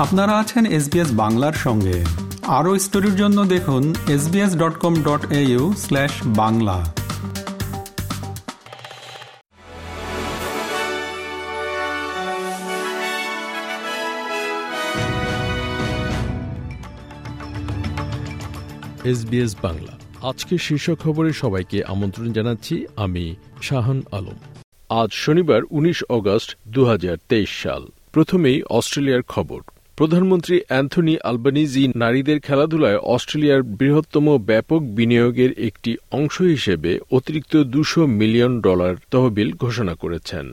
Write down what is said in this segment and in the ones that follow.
আপনারা আছেন এসবিএস বাংলার সঙ্গে। আরও স্টোরির জন্য দেখুন SBS dot com dot AU slash Bangla. SBS Bangla. আজকে শীর্ষ খবরে সবাইকে আমন্ত্রণ জানাচ্ছি আমি শাহান আলম। আজ শনিবার ১৯ অগস্ট দু হাজার তেইশ সাল। প্রথমেই অস্ট্রেলিয়ার খবর। প্রধানমন্ত্রী অ্যান্থনি আলবানিজি নারীদের খেলাধুলায় অস্ট্রেলিয়ার বৃহত্তম ব্যাপক বিনিয়োগের একটি অংশ হিসেবে অতিরিক্ত দুশো মিলিয়ন ডলার তহবিল ঘোষণা করেছেন।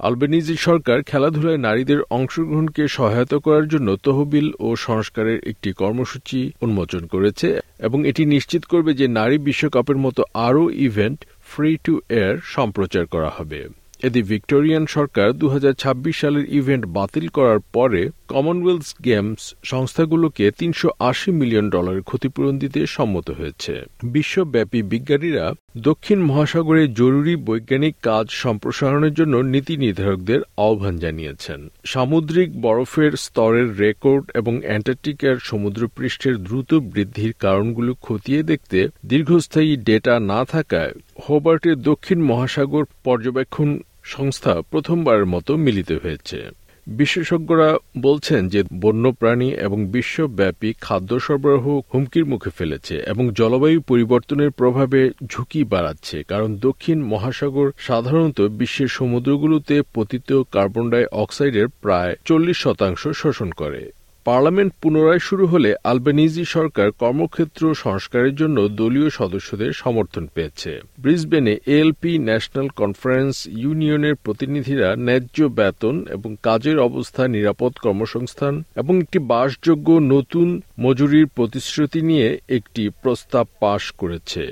আলবেনিজি সরকার খেলাধুলায় নারীদের অংশগ্রহণকে সহায়তা করার জন্য তহবিল ও সংস্কারের একটি কর্মসূচি উন্মোচন করেছে এবং এটি নিশ্চিত করবে যে নারী বিশ্বকাপের মতো আরও ইভেন্ট ফ্রি টু এয়ার সম্প্রচার করা হবে। এদি ভিক্টোরিয়ান সরকার দু হাজার ছাব্বিশ সালের ইভেন্ট বাতিল করার পরে কমনওয়েলথ গেমস সংস্থাগুলোকে তিনশো আশি মিলিয়ন ডলারের ক্ষতিপূরণ দিতে সম্মত হয়েছে। বিশ্বব্যাপী বিজ্ঞানীরা দক্ষিণ মহাসাগরে জরুরি বৈজ্ঞানিক কাজ সম্প্রসারণের জন্য নীতি নির্ধারকদের আহ্বান জানিয়েছেন। সামুদ্রিক বরফের স্তরের রেকর্ড এবং অ্যান্টার্কটিকার সমুদ্রপৃষ্ঠের দ্রুত বৃদ্ধির কারণগুলো খতিয়ে দেখতে দীর্ঘস্থায়ী ডেটা না থাকায় হোবার্টের দক্ষিণ মহাসাগর পর্যবেক্ষণ সংস্থা প্রথমবারের মতো মিলিত হয়েছে। বিশেষজ্ঞরা বলছেন যে বন্যপ্রাণী এবং বিশ্বব্যাপী খাদ্য সরবরাহ হুমকির মুখে ফেলেছে এবং জলবায়ু পরিবর্তনের প্রভাবে ঝুঁকি বাড়াচ্ছে, কারণ দক্ষিণ মহাসাগর সাধারণত বিশ্বের সমুদ্রগুলোতে পতিত কার্বন ডাই অক্সাইডের প্রায় চল্লিশ শতাংশ শোষণ করে। পার্লামেন্ট পুনরায় শুরু হলে আলবেনিজি সরকার কর্মক্ষেত্র সংস্কারের জন্য দলীয় সদস্যদের সমর্থন পেয়েছে। ব্রিসবেনে এএলপি ন্যাশনাল কনফারেন্স ইউনিয়নের প্রতিনিধিরা ন্যায্য বেতন এবং কাজের অবস্থা নিরাপদ কর্মসংস্থান এবং একটি বাসযোগ্য নতুন মজুরির প্রতিশ্রুতি নিয়ে একটি প্রস্তাব পাশ করেছে।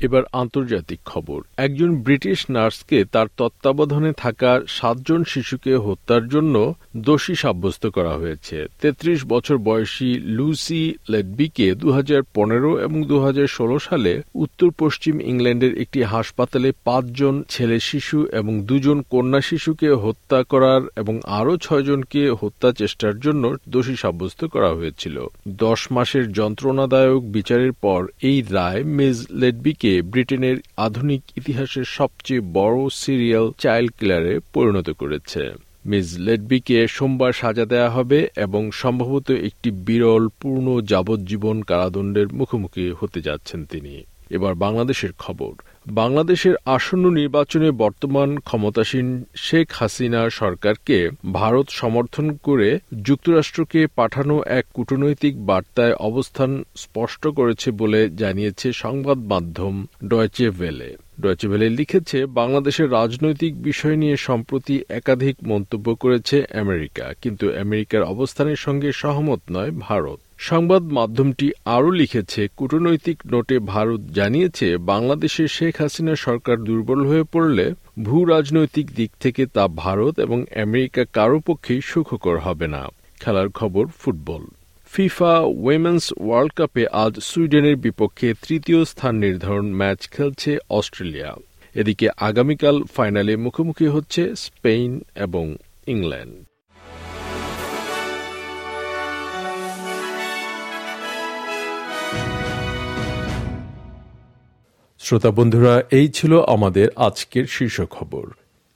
এবার আন্তর্জাতিক খবর। একজন ব্রিটিশ নার্সকে তার তত্ত্বাবধানে থাকা সাতজন শিশুকে হত্যার জন্য দোষী সাব্যস্ত করা হয়েছে। ৩৩ বছর বয়সী লুসি লেডবিকে দু এবং দু সালে উত্তর পশ্চিম ইংল্যান্ডের একটি হাসপাতালে পাঁচজন ছেলে শিশু এবং দুজন কন্যা শিশুকে হত্যা করার এবং আরও ছয়জনকে হত্যা চেষ্টার জন্য দোষী সাব্যস্ত করা হয়েছিল। দশ মাসের যন্ত্রণাদায়ক বিচারের পর এই রায় মিস লেডবিকে একে ব্রিটেনের আধুনিক ইতিহাসের সবচেয়ে বড় সিরিয়াল চাইল্ড কিলারে পরিণত করেছে। মিস লেডবিকে সোমবার সাজা দেওয়া হবে এবং সম্ভবত একটি বিরল পূর্ণ যাবজ্জীবন কারাদণ্ডের মুখোমুখি হতে যাচ্ছেন তিনি। এবার বাংলাদেশের খবর। বাংলাদেশের আসন্ন নির্বাচনে বর্তমান ক্ষমতাসীন শেখ হাসিনা সরকারকে ভারত সমর্থন করে যুক্তরাষ্ট্রকে পাঠানো এক কূটনৈতিক বার্তায় অবস্থান স্পষ্ট করেছে বলে জানিয়েছে সংবাদ মাধ্যম ডয়চে ভেলে। ডয়চে ভেলে লিখেছে, বাংলাদেশের রাজনৈতিক বিষয় নিয়ে সম্প্রতি একাধিক মন্তব্য করেছে আমেরিকা, কিন্তু আমেরিকার অবস্থানের সঙ্গে সহমত নয় ভারত। সংবাদ মাধ্যমটি আরও লিখেছে, কূটনৈতিক নোটে ভারত জানিয়েছে বাংলাদেশে শেখ হাসিনা সরকার দুর্বল হয়ে পড়লে ভূ রাজনৈতিক দিক থেকে তা ভারত এবং আমেরিকা কারও পক্ষেই সুখকর হবে না। খেলার খবর, ফুটবল। ফিফা উইমেন্স ওয়ার্ল্ড কাপে আজ সুইডেনের বিপক্ষে তৃতীয় স্থান নির্ধারণ ম্যাচ খেলছে অস্ট্রেলিয়া। এদিকে আগামীকাল ফাইনালে মুখোমুখি হচ্ছে স্পেন এবং ইংল্যান্ড। শ্রোতা বন্ধুরা, এই ছিল আমাদের আজকের শীর্ষ খবর।